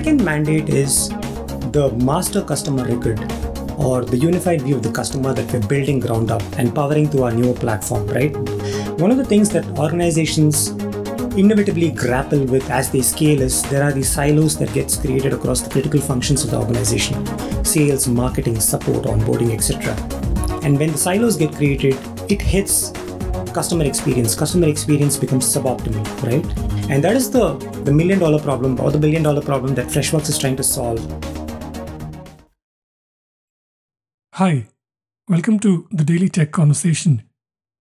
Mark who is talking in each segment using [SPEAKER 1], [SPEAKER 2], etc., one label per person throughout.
[SPEAKER 1] second mandate is the master customer record or the unified view of the customer that we're building ground up and powering through our newer platform, right? One of the things that organizations inevitably grapple with as they scale is there are these silos that gets created across the critical functions of the organization sales marketing support onboarding etc and when the silos get created it hits customer experience. Customer experience becomes suboptimal right? And that is the the million dollar problem or the billion dollar problem that freshworks is trying to solve.
[SPEAKER 2] Hi. Welcome to the daily tech conversation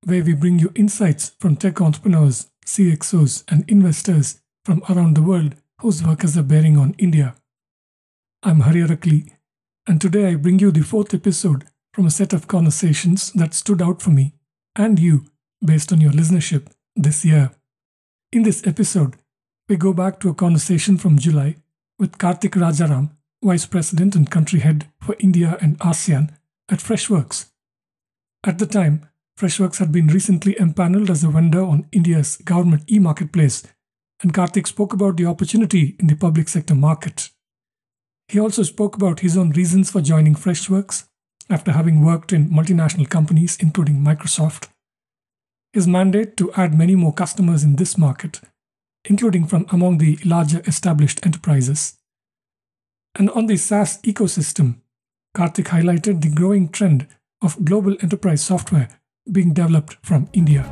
[SPEAKER 2] where we bring you insights from tech entrepreneurs CXOs, and investors from around the world whose work has a bearing on India. I'm Hari Arakali, and today I bring you the fourth episode from a set of conversations that stood out for me and you based on your listenership this year. In this episode, we go back to a conversation from July with Karthik Rajaram, Vice President and Country Head for India and ASEAN at Freshworks. At the time, Freshworks had been recently empaneled as a vendor on India's government e marketplace, and Karthik spoke about the opportunity in the public sector market. He also spoke about his own reasons for joining Freshworks after having worked in multinational companies, including Microsoft, his mandate to add many more customers in this market, including from among the larger established enterprises. And on the SaaS ecosystem, Karthik highlighted the growing trend of global enterprise software being developed from India.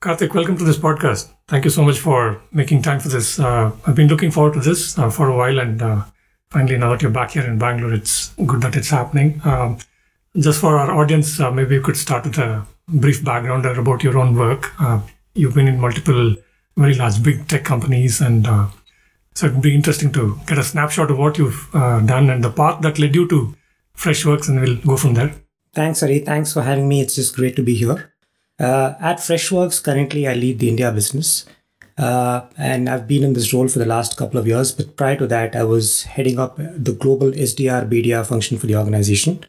[SPEAKER 2] Karthik, welcome to this podcast. Thank you so much for making time for this. Uh, I've been looking forward to this uh, for a while, and uh, finally, now that you're back here in Bangalore, it's good that it's happening. Um, just for our audience, uh, maybe you could start with a brief background about your own work. Uh, you've been in multiple very large, big tech companies, and uh, so it would be interesting to get a snapshot of what you've uh, done and the path that led you to Freshworks, and we'll go from there.
[SPEAKER 1] Thanks, Ari. Thanks for having me. It's just great to be here. Uh, at Freshworks, currently I lead the India business. Uh, and I've been in this role for the last couple of years. But prior to that, I was heading up the global SDR BDR function for the organization.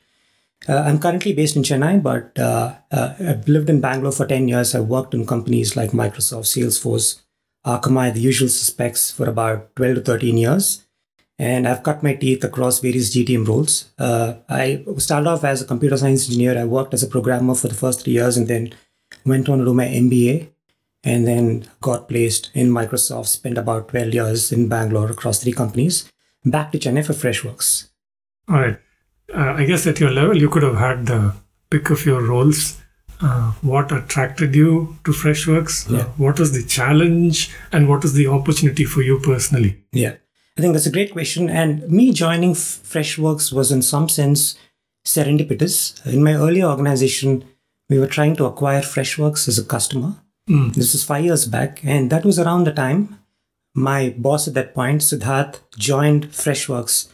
[SPEAKER 1] Uh, I'm currently based in Chennai, but uh, uh, I've lived in Bangalore for 10 years. I've worked in companies like Microsoft, Salesforce, Akamai, the usual suspects, for about 12 to 13 years. And I've cut my teeth across various GTM roles. Uh, I started off as a computer science engineer. I worked as a programmer for the first three years and then went on to do my MBA and then got placed in Microsoft, spent about 12 years in Bangalore across three companies, back to Chennai for Freshworks.
[SPEAKER 2] All right. Uh, I guess at your level, you could have had the pick of your roles uh, what attracted you to Freshworks? Uh, yeah. Uh, what was the challenge and what was the opportunity for you personally?
[SPEAKER 1] Yeah, I think that's a great question. And me joining Freshworks was in some sense serendipitous. In my earlier organization, we were trying to acquire Freshworks as a customer. Mm. This is five years back, and that was around the time my boss at that point, Siddharth, joined Freshworks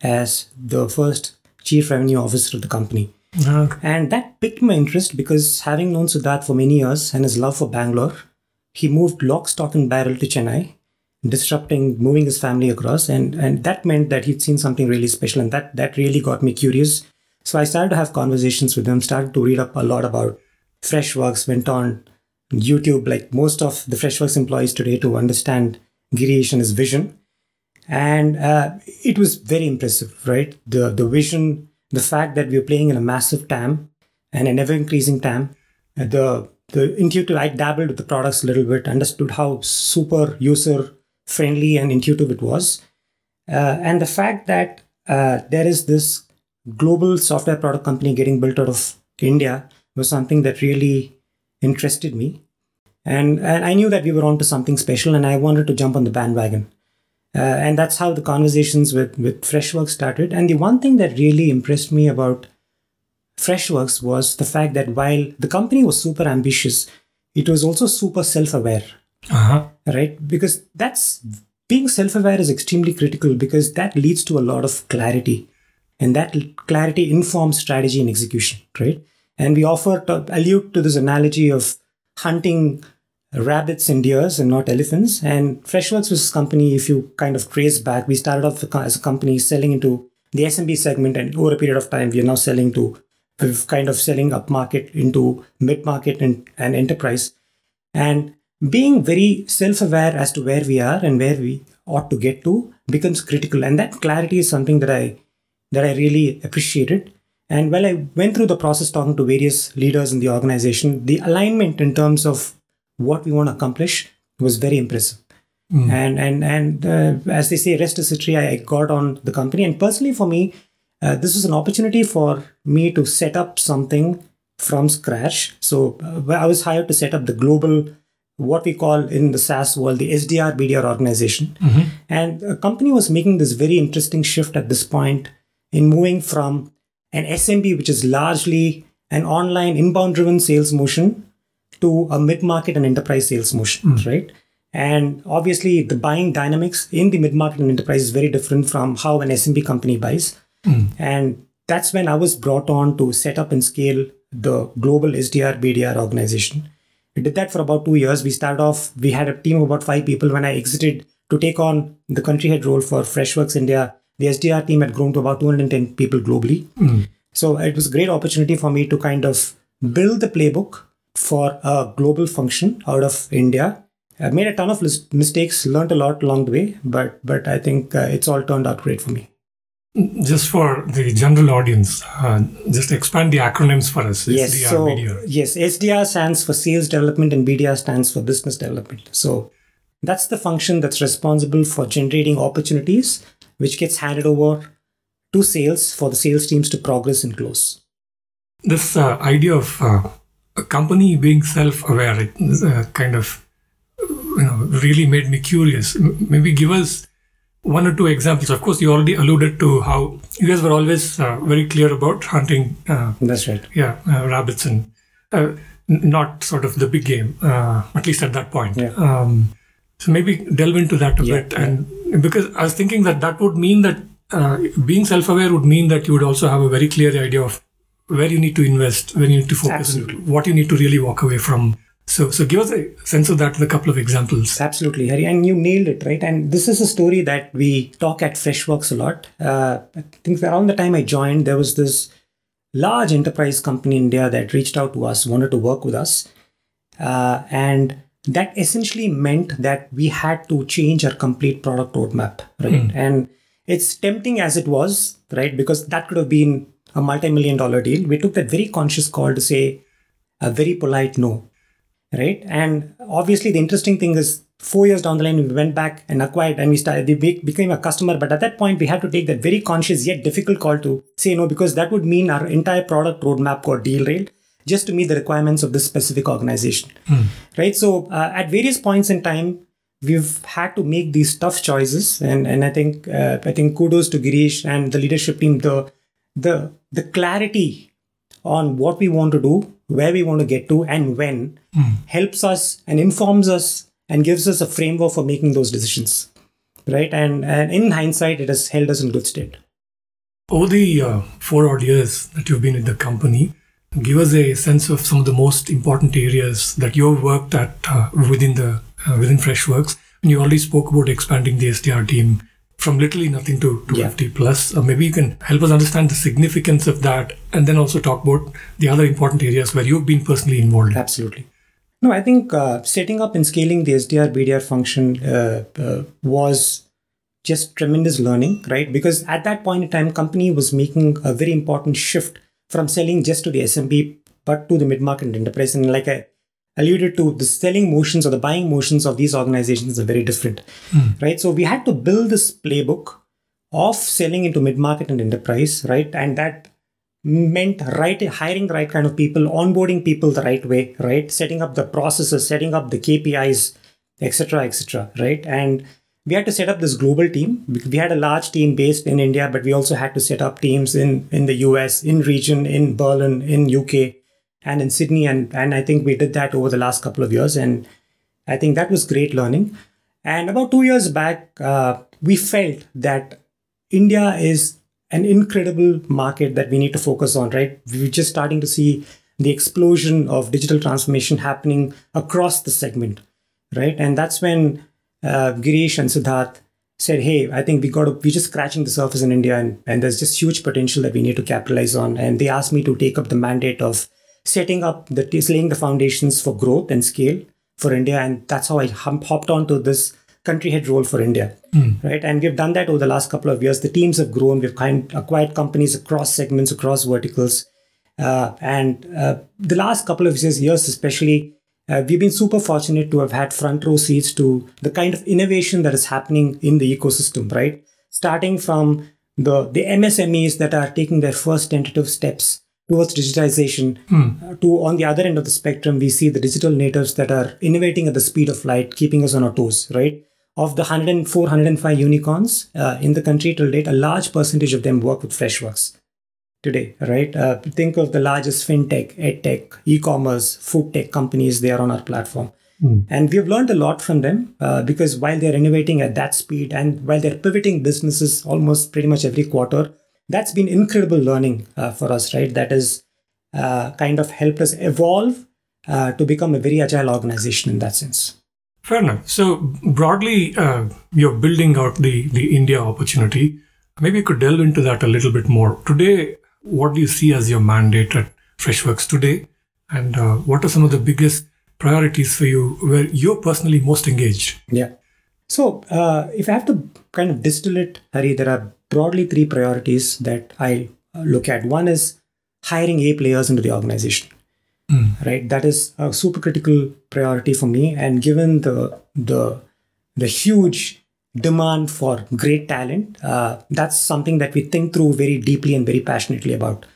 [SPEAKER 1] as the first chief revenue officer of the company. Okay. And that piqued my interest because having known Siddharth for many years and his love for Bangalore, he moved lock, stock, and barrel to Chennai, disrupting, moving his family across. And, and that meant that he'd seen something really special. And that, that really got me curious. So I started to have conversations with him, started to read up a lot about Freshworks, went on YouTube, like most of the Freshworks employees today, to understand Girish and his vision. And uh, it was very impressive, right? The, the vision the fact that we're playing in a massive TAM and an ever increasing TAM, the the intuitive, I dabbled with the products a little bit, understood how super user friendly and intuitive it was. Uh, and the fact that uh, there is this global software product company getting built out of India was something that really interested me. And, and I knew that we were onto something special and I wanted to jump on the bandwagon. Uh, and that's how the conversations with, with Freshworks started. And the one thing that really impressed me about Freshworks was the fact that while the company was super ambitious, it was also super self aware. Uh-huh. Right? Because that's being self aware is extremely critical because that leads to a lot of clarity. And that clarity informs strategy and execution, right? And we offer to allude to this analogy of hunting rabbits and deers and not elephants. And Freshworks was a company, if you kind of trace back, we started off as a company selling into the SMB segment, and over a period of time, we are now selling to, we've kind of selling up market into mid market and, and enterprise. And being very self-aware as to where we are and where we ought to get to becomes critical and that clarity is something that i that i really appreciated and while i went through the process talking to various leaders in the organization the alignment in terms of what we want to accomplish was very impressive mm. and and and uh, as they say rest is history I, I, got on the company and personally for me uh, this was an opportunity for me to set up something from scratch so uh, i was hired to set up the global what we call in the SaaS world the SDR BDR organization. Mm-hmm. And a company was making this very interesting shift at this point in moving from an SMB, which is largely an online inbound driven sales motion, to a mid market and enterprise sales motion, mm. right? And obviously, the buying dynamics in the mid market and enterprise is very different from how an SMB company buys. Mm. And that's when I was brought on to set up and scale the global SDR BDR organization we did that for about two years. We started off, we had a team of about five people. When I exited to take on the country head role for Freshworks India, the SDR team had grown to about 210 people globally. Mm. So it was a great opportunity for me to kind of build the playbook for a global function out of India. I made a ton of mistakes, learned a lot along the way, but but I think uh, it's all turned out great for me
[SPEAKER 2] just for the general audience, uh, just expand the acronyms for us.
[SPEAKER 1] Yes, SDR, so BDR. yes, SDR stands for Sales Development and BDR stands for Business Development. So that's the function that's responsible for generating opportunities, which gets handed over to sales for the sales teams to progress and close.
[SPEAKER 2] This uh, idea of uh, a company being self-aware, uh, kind of, you know, really made me curious. Maybe give us one or two examples. Of course, you already alluded to how you guys were always uh, very clear about hunting.
[SPEAKER 1] Uh, That's right.
[SPEAKER 2] Yeah, uh, rabbits and uh, not sort of the big game, uh, at least at that point. Yeah. Um, so maybe delve into that a yeah, bit, and yeah. Because I was thinking that that would mean that uh, being self-aware would mean that you would also have a very clear idea of where you need to invest, where you need to focus, and what you need to really walk away from so, so give us a sense of that with a couple of examples.
[SPEAKER 1] Absolutely, Hari, and you nailed it, right? And this is a story that we talk at Freshworks a lot. Uh, I think around the time I joined, there was this large enterprise company in India that reached out to us, wanted to work with us, uh, and that essentially meant that we had to change our complete product roadmap, right? Mm. And it's tempting as it was, right? Because that could have been a multi-million dollar deal. We took that very conscious call to say a very polite no right? And obviously, the interesting thing is four years down the line, we went back and acquired and we started, they became a customer. But at that point, we had to take that very conscious yet difficult call to say no, because that would mean our entire product roadmap got derailed just to meet the requirements of this specific organization, hmm. right? So uh, at various points in time, we've had to make these tough choices, and and I think uh, I think kudos to Girish and the leadership team. The the the clarity on what we want to do, where we want to get to, and when mm. helps us and informs us and gives us a framework for making those decisions. Right. And, and in hindsight, it has held us in good state.
[SPEAKER 2] Over the uh, four odd years that you've been in the company, give us a sense of some of the most important areas that you've worked at uh, within the uh, within Freshworks. And you already spoke about expanding the SDR team from literally nothing to 250 yeah. plus. Uh, maybe you can help us understand the significance of that and then also talk about the other important areas where you've been personally involved.
[SPEAKER 1] Absolutely. No, I think uh, setting up and scaling the SDR BDR function uh, uh, was just tremendous learning, right? Because at that point in time, company was making a very important shift from selling just to the SMB, but to the mid market enterprise. And like I alluded to the selling motions or the buying motions of these organizations are very different mm. right so we had to build this playbook of selling into mid-market and enterprise right and that meant right hiring the right kind of people onboarding people the right way right setting up the processes setting up the kpis etc etc right and we had to set up this global team we had a large team based in india but we also had to set up teams in in the us in region in berlin in uk and in Sydney. And, and I think we did that over the last couple of years. And I think that was great learning. And about two years back, uh, we felt that India is an incredible market that we need to focus on, right? We're just starting to see the explosion of digital transformation happening across the segment, right? And that's when uh, Girish and Siddharth said, "Hey, I think we got to, we're just scratching the surface in India, and, and there's just huge potential that we need to capitalize on." And they asked me to take up the mandate of setting up the laying the foundations for growth and scale for India, and that's how I hopped onto this country head role for India, mm. right? And we've done that over the last couple of years. The teams have grown. We've kind acquired companies across segments, across verticals, uh, and uh, the last couple of years, years especially, uh, we've been super fortunate to have had front row seats to the kind of innovation that is happening in the ecosystem, right? Starting from the the MSMEs that are taking their first tentative steps towards digitization. Hmm. to on the other end of the spectrum, we see the digital natives that are innovating at the speed of light, keeping us on our toes, right? Of the 104, 105 unicorns uh, in the country till date, a large percentage of them work with Freshworks today, right? Uh, think of the largest fintech, edtech, e-commerce, food tech companies. They are on our platform. Mm. And we've learned a lot from them uh, because while they're innovating at that speed and while they're pivoting businesses almost pretty much every quarter, that's been incredible learning uh, for us, right? That has uh, kind of helped us evolve uh, to become a very agile organization in that sense.
[SPEAKER 2] Fair enough. So broadly, uh, you're building out the the India opportunity. Maybe you could delve into that a little bit more. Today, what do you see as your mandate at Freshworks today, and uh, what are some of the biggest priorities for you where you're personally most engaged?
[SPEAKER 1] Yeah. So, uh, if I have to kind of distill it, Hari, there are broadly three priorities that I uh, look at. One is hiring A players into the organization. Mm. Right, that is a super critical priority for me. And given the the the huge demand for great talent, uh, that's something that we think through very deeply and very passionately about.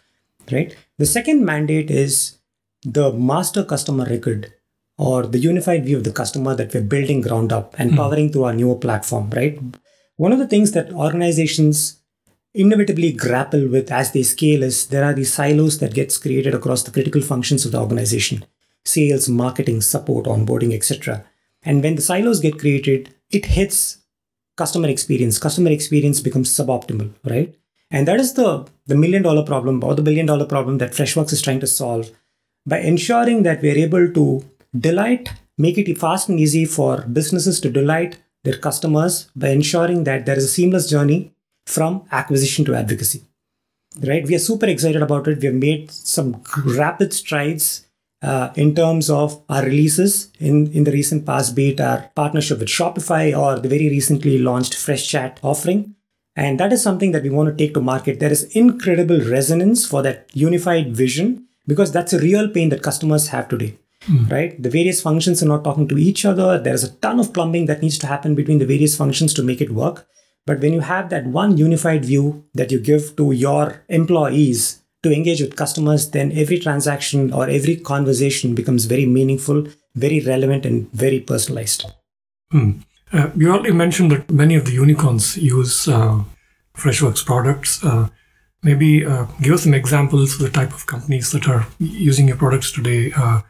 [SPEAKER 1] Right. The second mandate is the master customer record or the unified view of the customer that we're building ground up and mm. powering through our newer platform. Right one of the things that organizations inevitably grapple with as they scale is there are these silos that gets created across the critical functions of the organization sales marketing support onboarding etc and when the silos get created it hits customer experience customer experience becomes suboptimal right and that is the the million dollar problem or the billion dollar problem that freshworks is trying to solve by ensuring that we're able to delight make it fast and easy for businesses to delight their customers by ensuring that there is a seamless journey from acquisition to advocacy. Right? We are super excited about it. We have made some rapid strides uh, in terms of our releases in, in the recent past, be it our partnership with Shopify or the very recently launched Freshchat offering. And that is something that we want to take to market. There is incredible resonance for that unified vision because that's a real pain that customers have today mm. right? The various functions are not talking to each other. There's a ton of plumbing that needs to happen between the various functions to make it work. But when you have that one unified view that you give to your employees to engage with customers, then every transaction or every conversation becomes very meaningful, very relevant, and very personalized.
[SPEAKER 2] Hmm. Uh, you already mentioned that many of the unicorns use uh, Freshworks products. Uh, maybe uh, give us some examples of the type of companies that are using your products today. Uh,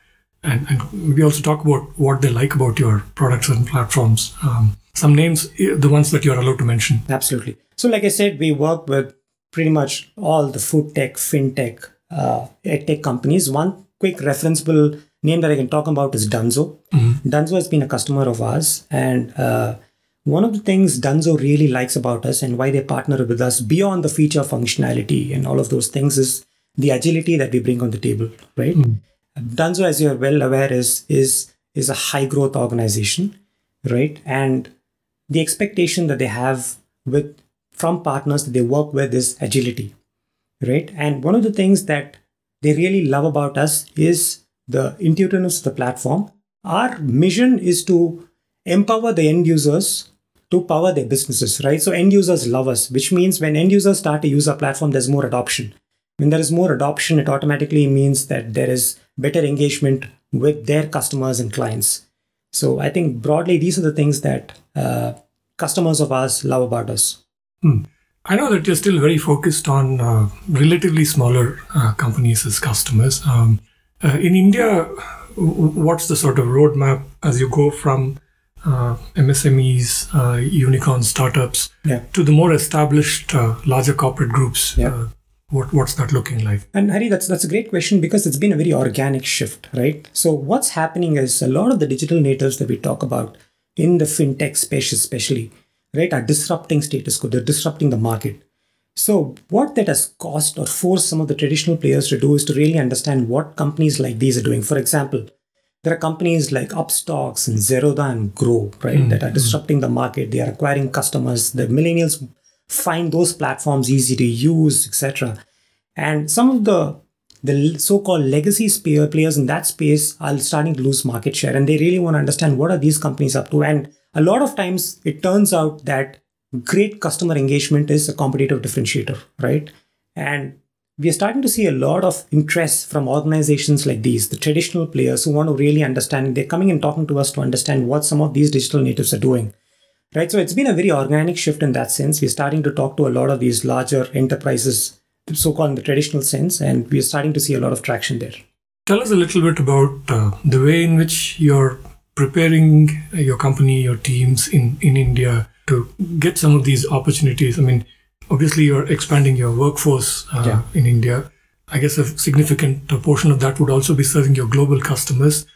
[SPEAKER 2] and, and maybe also talk about what they like about your products and platforms. Um, some names, the ones that you're allowed to mention.
[SPEAKER 1] Absolutely. So, like I said, we work with pretty much all the food tech, fintech, uh, tech companies. One quick referenceable name that I can talk about is Dunzo. Mm-hmm. Dunzo has been a customer of ours, and uh, one of the things Dunzo really likes about us and why they partner with us beyond the feature functionality and all of those things is the agility that we bring on the table, right? Mm. Dunzo, as you're well aware, is is is a high growth organization, right? And the expectation that they have with from partners that they work with is agility, right? And one of the things that they really love about us is the intuitiveness of the platform. Our mission is to empower the end users to power their businesses, right? So end users love us, which means when end users start to use our platform, there's more adoption. When there is more adoption, it automatically means that there is better engagement with their customers and clients. So I think broadly, these are the things that uh, customers of ours love about us.
[SPEAKER 2] Hmm. I know that you're still very focused on uh, relatively smaller uh, companies as customers. Um, uh, in India, what's the sort of roadmap as you go from uh, MSMEs, uh, unicorn startups, yeah. to the more established, larger corporate groups? Yeah what what's that looking like
[SPEAKER 1] and hari that's that's a great question because it's been a very organic shift right so what's happening is a lot of the digital natives that we talk about in the fintech space especially right are disrupting status quo they're disrupting the market so what that has caused or forced some of the traditional players to do is to really understand what companies like these are doing for example there are companies like Upstox and Zerodha and Groww, right, mm-hmm. that are disrupting the market. They are acquiring customers. The millennials find those platforms easy to use, etc. And some of the the so-called legacy players in that space are starting to lose market share, and they really want to understand what are these companies up to. And a lot of times, it turns out that great customer engagement is a competitive differentiator, right? And we are starting to see a lot of interest from organizations like these, the traditional players who want to really understand. They're coming and talking to us to understand what some of these digital natives are doing. Right. So it's been a very organic shift in that sense. We're starting to talk to a lot of these larger enterprises, so called in the traditional sense, and we're starting to see a lot of traction there.
[SPEAKER 2] Tell us a little bit about uh, the way in which you're preparing your company, your teams in, in India to get some of these opportunities. I mean, obviously you're expanding your workforce uh, yeah. in India. I guess a significant portion of that would also be serving your global customers.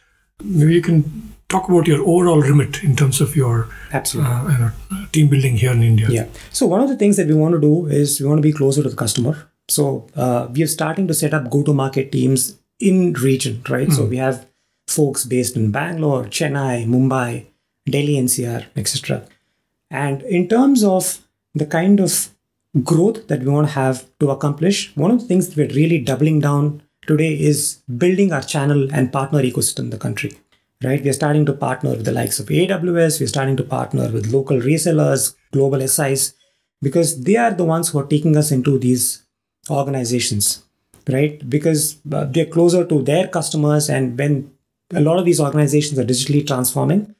[SPEAKER 2] Maybe you can talk about your overall remit in terms of your
[SPEAKER 1] Absolutely. Uh,
[SPEAKER 2] team building here in India.
[SPEAKER 1] Yeah. So one of the things that we want to do is we want to be closer to the customer. So uh, we are starting to set up go-to-market teams in region, right? Mm. So hmm. we have folks based in Bangalore, Chennai, Mumbai, Delhi NCR, etc. And in terms of the kind of growth that we want to have to accomplish, one of the things that we're really doubling down today is building our channel and partner ecosystem in the country. Right? We're starting to partner with the likes of AWS, we're starting to partner with local resellers, global SIs, because they are the ones who are taking us into these organizations, right? Because uh, they're closer to their customers, and when a lot of these organizations are digitally transforming,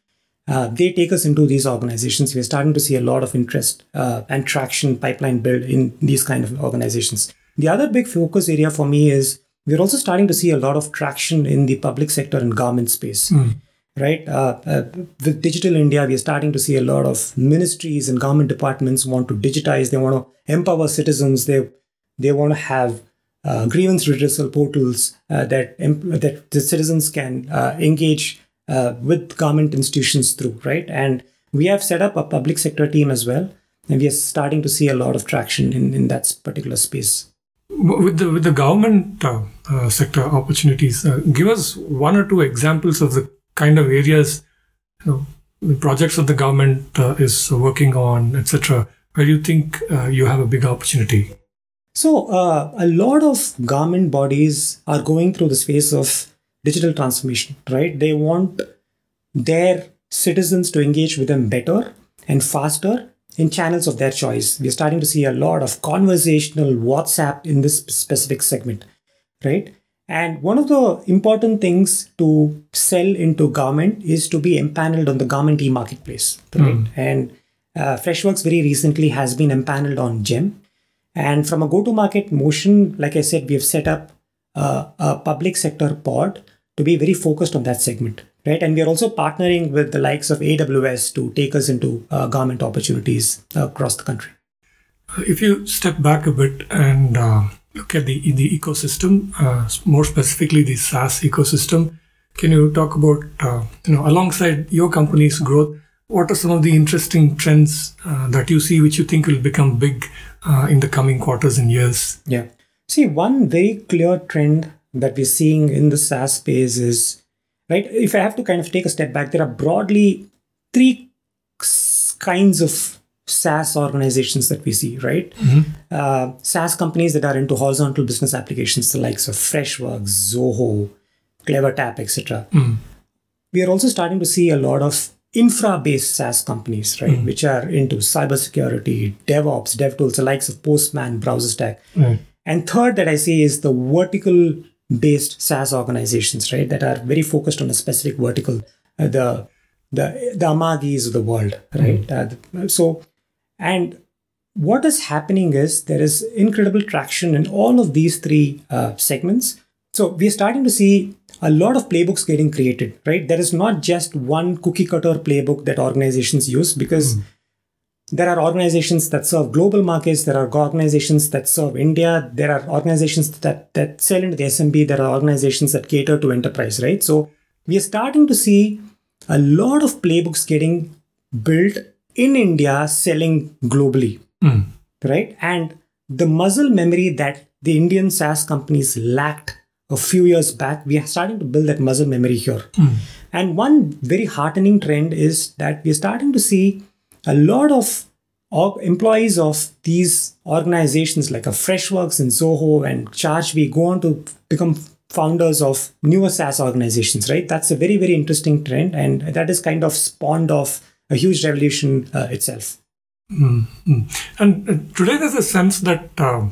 [SPEAKER 1] uh, they take us into these organizations. We're starting to see a lot of interest uh, and traction pipeline build in these kind of organizations. The other big focus area for me is we're also starting to see a lot of traction in the public sector and government space. Mm. Right, uh, uh, with Digital India, we are starting to see a lot of ministries and government departments want to digitize. They want to empower citizens. They they want to have grievance redressal portals uh, that that the citizens can engage uh, with government institutions through, right? And we have set up a public sector team as well, and we are starting to see a lot of traction in, in that particular space.
[SPEAKER 2] With the with the government uh, uh, sector opportunities, uh, give us one or two examples of the kind of areas, you know, projects that the government uh, is working on, etc. Where you think uh, you have a big opportunity?
[SPEAKER 1] So, a lot of government bodies are going through this phase of digital transformation, right? They want their citizens to engage with them better and faster in channels of their choice. We're starting to see a lot of conversational WhatsApp in this specific segment, right? And one of the important things to sell into government is to be empaneled on the government e-marketplace, right? Mm. And uh, Freshworks very recently has been empaneled on GeM. And from a go-to-market motion, like I said, we have set up uh, a public sector pod to be very focused on that segment right? And we are also partnering with the likes of aws to take us into uh, government opportunities across the country.
[SPEAKER 2] If you step back a bit and uh, look at the the ecosystem uh, more specifically the saas ecosystem can you talk about uh, you know alongside your company's growth what are some of the interesting trends uh, that you see which you think will become big in the coming quarters and years
[SPEAKER 1] yeah see one very clear trend that we're seeing in the SaaS space is right. If I have to kind of take a step back, there are broadly three kinds of SaaS organizations that we see, right? Mm-hmm. Uh, SaaS companies that are into horizontal business applications, the likes of Freshworks, Zoho, CleverTap, etc. Mm. We are also starting to see a lot of infra-based SaaS companies, right, mm. which are into cybersecurity, DevOps, DevTools, the likes of Postman, BrowserStack. Mm. And third that I see is the vertical based SaaS organizations, right, that are very focused on a specific vertical, uh, the the the Amagis of the world, right? Mm-hmm. Uh, so, and what is happening is there is incredible traction in all of these three uh, segments. So we are starting to see a lot of playbooks getting created, right? There is not just one cookie cutter playbook that organizations use because. Mm there are organizations that serve global markets there are organizations that serve india there are organizations that that sell into the smb there are organizations that cater to enterprise right so we are starting to see a lot of playbooks getting built in india selling globally mm. right and the muscle memory that the indian saas companies lacked a few years back, we are starting to build that muscle memory here.
[SPEAKER 2] Mm.
[SPEAKER 1] And one very heartening trend is that we're starting to see a lot of employees of these organizations like a Freshworks and Zoho and ChargeBee go on to become founders of newer SaaS organizations, right? That's a very, very interesting trend. And that is kind of spawned off a huge revolution uh, itself.
[SPEAKER 2] Mm-hmm. And uh, today there's a sense that, uh,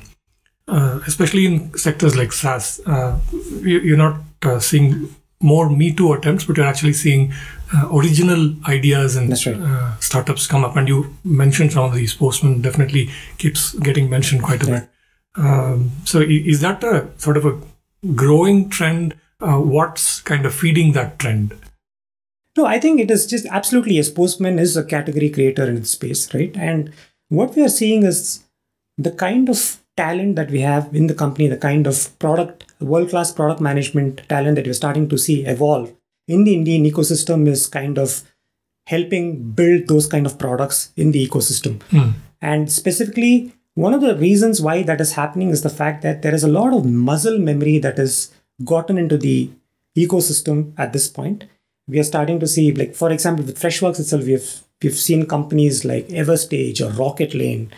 [SPEAKER 2] uh, especially in sectors like SaaS, uh, you're not uh, seeing more Me Too attempts, but you're actually seeing original ideas and
[SPEAKER 1] right.
[SPEAKER 2] startups come up. And you mentioned some of these. Postman definitely keeps getting mentioned quite a yeah. bit. Um, so is that a sort of a growing trend? what's kind of feeding that trend?
[SPEAKER 1] No, I think it is just absolutely yes. Postman is a category creator in its space, right? And what we are seeing is the kind of talent that we have in the company, the kind of product, world class product management talent that we're starting to see evolve in the Indian ecosystem is kind of helping build those kind of products in the ecosystem.
[SPEAKER 2] Mm.
[SPEAKER 1] And specifically, one of the reasons why that is happening is the fact that there is a lot of muscle memory that is gotten into the ecosystem at this point we are starting to see, like for example, with Freshworks itself, we've we've seen companies like Everstage or Rocketlane,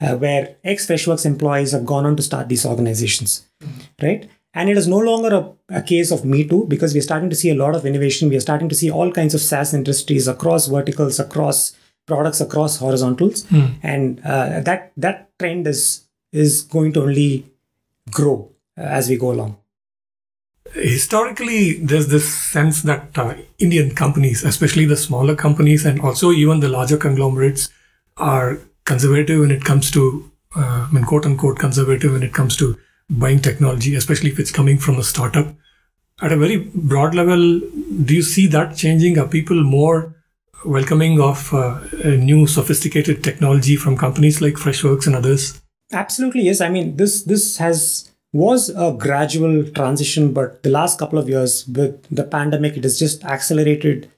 [SPEAKER 1] uh, where ex Freshworks employees have gone on to start these organizations, mm-hmm. right? And it is no longer a, a, case of me too, because we're starting to see a lot of innovation. We are starting to see all kinds of SaaS industries across verticals, across products, across horizontals,
[SPEAKER 2] mm.
[SPEAKER 1] and uh, that that trend is is going to only grow uh, as we go along
[SPEAKER 2] historically there's this sense that uh, indian companies especially the smaller companies and also even the larger conglomerates are conservative when it comes to uh, I mean, quote unquote conservative when it comes to buying technology especially if it's coming from a startup. At a very broad level do you see that changing? Are people more welcoming of uh, new sophisticated technology from companies like freshworks and others?
[SPEAKER 1] Absolutely yes. I mean this this has was a gradual transition, but the last couple of years with the pandemic, it has just accelerated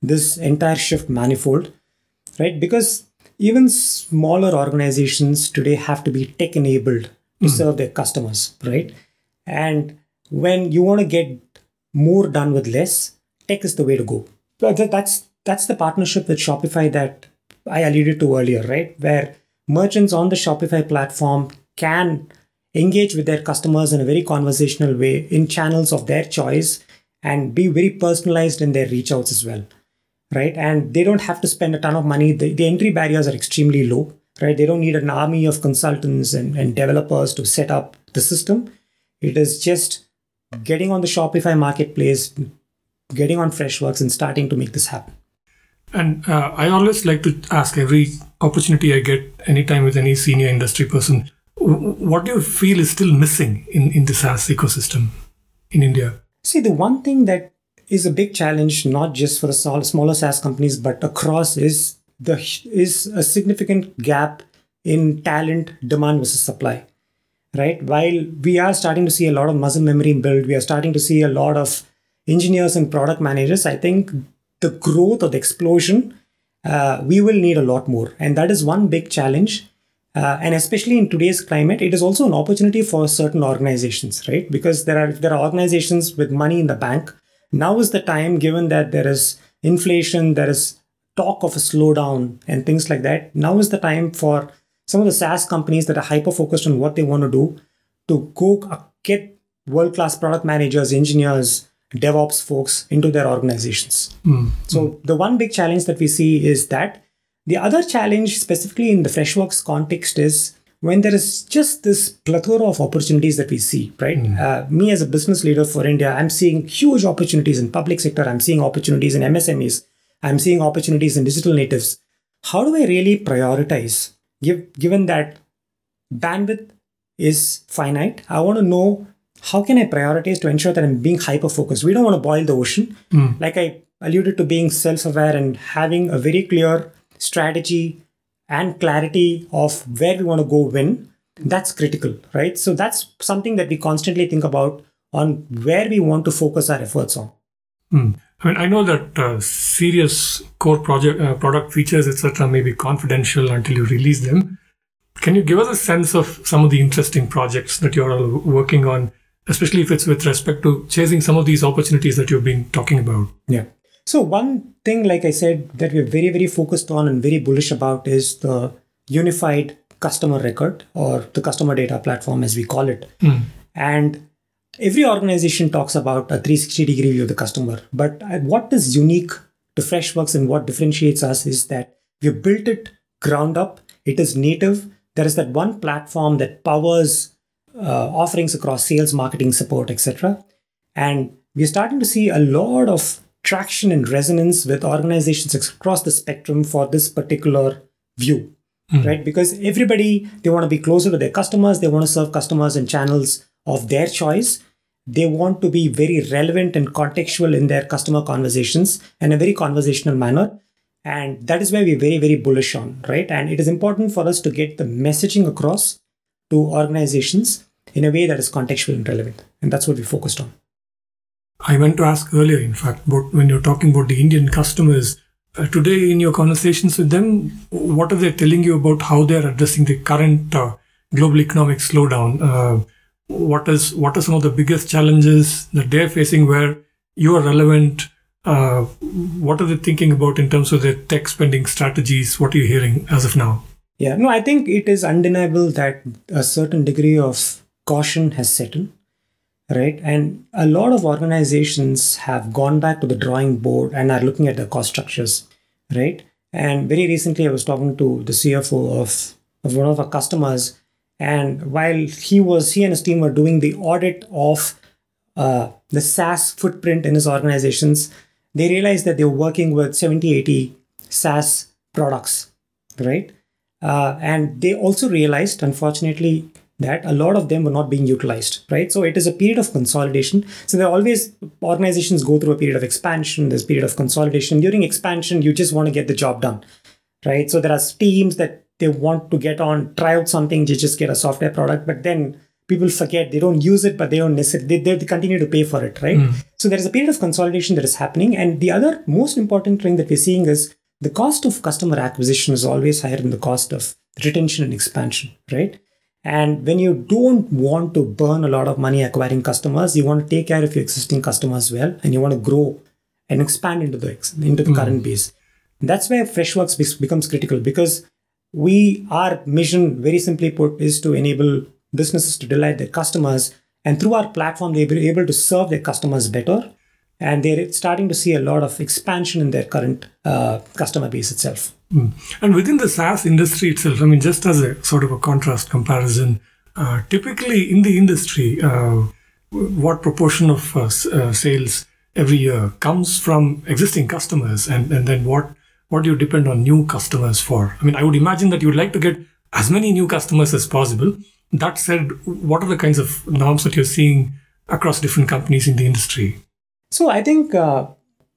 [SPEAKER 1] this entire shift manifold, right? Because even smaller organizations today have to be tech enabled to mm. serve their customers, right? And when you want to get more done with less, tech is the way to go. That's that's the partnership with Shopify that I alluded to earlier, right? Where merchants on the Shopify platform can engage with their customers in a very conversational way in channels of their choice and be very personalized in their reach outs as well right? And they don't have to spend a ton of money. The, the entry barriers are extremely low right? They don't need an army of consultants and, and developers to set up the system. It is just getting on the shopify marketplace getting on freshworks and starting to make this happen.
[SPEAKER 2] And uh, i always like to ask every opportunity i get anytime with any senior industry person what do you feel is still missing in, in the SaaS ecosystem in India?
[SPEAKER 1] See, the one thing that is a big challenge, not just for the smaller SaaS companies, but across, is the is a significant gap in talent demand versus supply. Right. While we are starting to see a lot of muscle memory build, we are starting to see a lot of engineers and product managers. I think the growth or the explosion, uh, we will need a lot more, and that is one big challenge uh, and especially in today's climate, it is also an opportunity for certain organizations, right? Because there are there are organizations with money in the bank. Now is the time, given that there is inflation, there is talk of a slowdown and things like that. Now is the time for some of the SaaS companies that are hyper focused on what they want to do to go get world class product managers, engineers, DevOps folks into their organizations.
[SPEAKER 2] Mm.
[SPEAKER 1] So the one big challenge that we see is that the other challenge, specifically in the Freshworks context, is when there is just this plethora of opportunities that we see, right? Mm. Uh, me as a business leader for India, I'm seeing huge opportunities in public sector. I'm seeing opportunities in MSMEs. I'm seeing opportunities in digital natives. How do I really prioritize? Give, given that bandwidth is finite, I want to know how can I prioritize to ensure that I'm being hyper focused. We don't want to boil the ocean.
[SPEAKER 2] Mm.
[SPEAKER 1] Like I alluded to being self-aware and having a very clear strategy and clarity of where we want to go when that's critical right so that's something that we constantly think about on where we want to focus our efforts on
[SPEAKER 2] mm. I mean, I know that uh, serious core project uh, product features, etc., may be confidential until you release them. Can you give us a sense of some of the interesting projects that you're all working on? especially if it's with respect to chasing some of these opportunities that you've been talking about?
[SPEAKER 1] Yeah. So, one thing, like I said, that we're very, very focused on and very bullish about is the unified customer record or the customer data platform, as we call it.
[SPEAKER 2] Mm.
[SPEAKER 1] And every organization talks about a 360 degree view of the customer. But what is unique to Freshworks and what differentiates us is that we've built it ground up, it is native. There is that one platform that powers uh, offerings across sales, marketing, support, etc. And we're starting to see a lot of traction and resonance with organizations across the spectrum for this particular view mm. right? Because everybody they want to be closer to their customers they want to serve customers and channels of their choice. They want to be very relevant and contextual in their customer conversations in a very conversational manner. And that is why we're very very bullish on right? And it is important for us to get the messaging across to organizations in a way that is contextual and relevant. And that's what we focused on
[SPEAKER 2] I meant to ask earlier, in fact, about when you're talking about the Indian customers. Uh, today, in your conversations with them, what are they telling you about how they're addressing the current uh, global economic slowdown? Uh, what is what are some of the biggest challenges that they're facing where you are relevant? Uh, what are they thinking about in terms of their tech spending strategies? What are you hearing as of now?
[SPEAKER 1] Yeah, no, I think it is undeniable that a certain degree of caution has set in right? And a lot of organizations have gone back to the drawing board and are looking at the cost structures, right? And very recently, I was talking to the CFO of, of one of our customers, and while he was he and his team were doing the audit of uh, the SaaS footprint in his organizations, they realized that they were working with 70, 80 SaaS products, right? Uh, and they also realized, unfortunately, that a lot of them were not being utilized, right? So it is a period of consolidation. So there are always organizations go through a period of expansion, there's a period of consolidation. During expansion, you just want to get the job done, right? So there are teams that they want to get on, try out something to just get a software product, but then people forget they don't use it, but they don't necessarily they, they continue to pay for it, right? Mm. So there is a period of consolidation that is happening. And the other most important thing that we're seeing is the cost of customer acquisition is always higher than the cost of retention and expansion, right? And when you don't want to burn a lot of money acquiring customers, you want to take care of your existing customers well, and you want to grow and expand into the into the mm current base. That's where Freshworks becomes critical because we our mission, very simply put, is to enable businesses to delight their customers, and through our platform, they'll be able to serve their customers better, and they're starting to see a lot of expansion in their current uh, customer base itself.
[SPEAKER 2] Mm. And within the SaaS industry itself, I mean, just as a sort of a contrast comparison, uh, typically in the industry, uh, what proportion of uh, uh, sales every year comes from existing customers, and, and then what what do you depend on new customers for? I mean, I would imagine that you would like to get as many new customers as possible. That said, what are the kinds of norms that you're seeing across different companies in the industry?
[SPEAKER 1] So I think uh,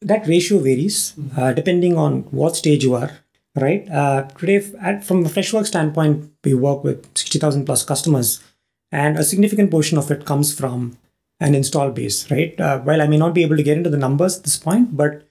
[SPEAKER 1] that ratio varies uh, depending on what stage you are right? Uh, today, at, from a Freshworks standpoint, we work with 60,000 plus customers, and a significant portion of it comes from an install base, right? Uh, while I may not be able to get into the numbers at this point, but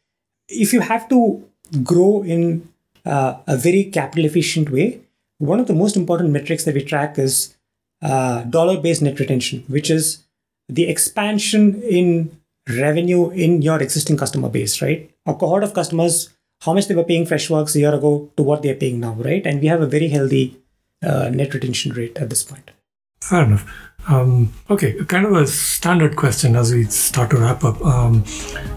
[SPEAKER 1] if you have to grow in uh, a very capital efficient way, one of the most important metrics that we track is uh, dollar based net retention, which is the expansion in revenue in your existing customer base, right? A cohort of customers how much they were paying Freshworks a year ago to what they're paying now, right? And we have a very healthy uh, net retention rate at this point.
[SPEAKER 2] Fair enough. Um, okay, kind of a standard question as we start to wrap up. Um,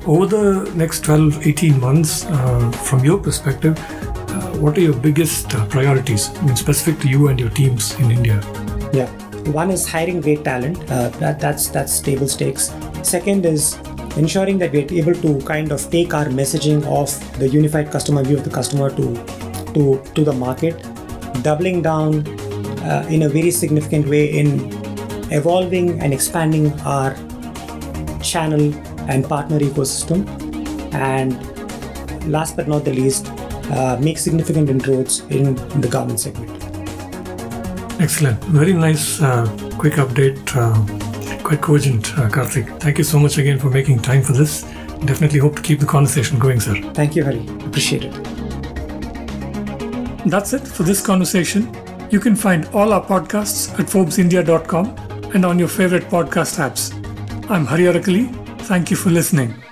[SPEAKER 2] over the next 12, 18 months, uh, from your perspective, uh, what are your biggest uh, priorities, I mean, specific to you and your teams in India?
[SPEAKER 1] Yeah, one is hiring great talent. Uh, that, that's that's table stakes. Second is ensuring that we're able to kind of take our messaging of the unified customer view of the customer to to to the market doubling down uh, in a very significant way in evolving and expanding our channel and partner ecosystem. And last but not the least uh, make significant inroads in the government segment.
[SPEAKER 2] Excellent. Very nice uh, quick update uh, quite cogent, uh, Karthik. Thank you so much again for making time for this. Definitely hope to keep the conversation going, sir.
[SPEAKER 1] Thank you, Hari. Appreciate it.
[SPEAKER 2] That's it for this conversation. You can find all our podcasts at ForbesIndia.com. and on your favorite podcast apps. I'm Hari Arakali. Thank you for listening.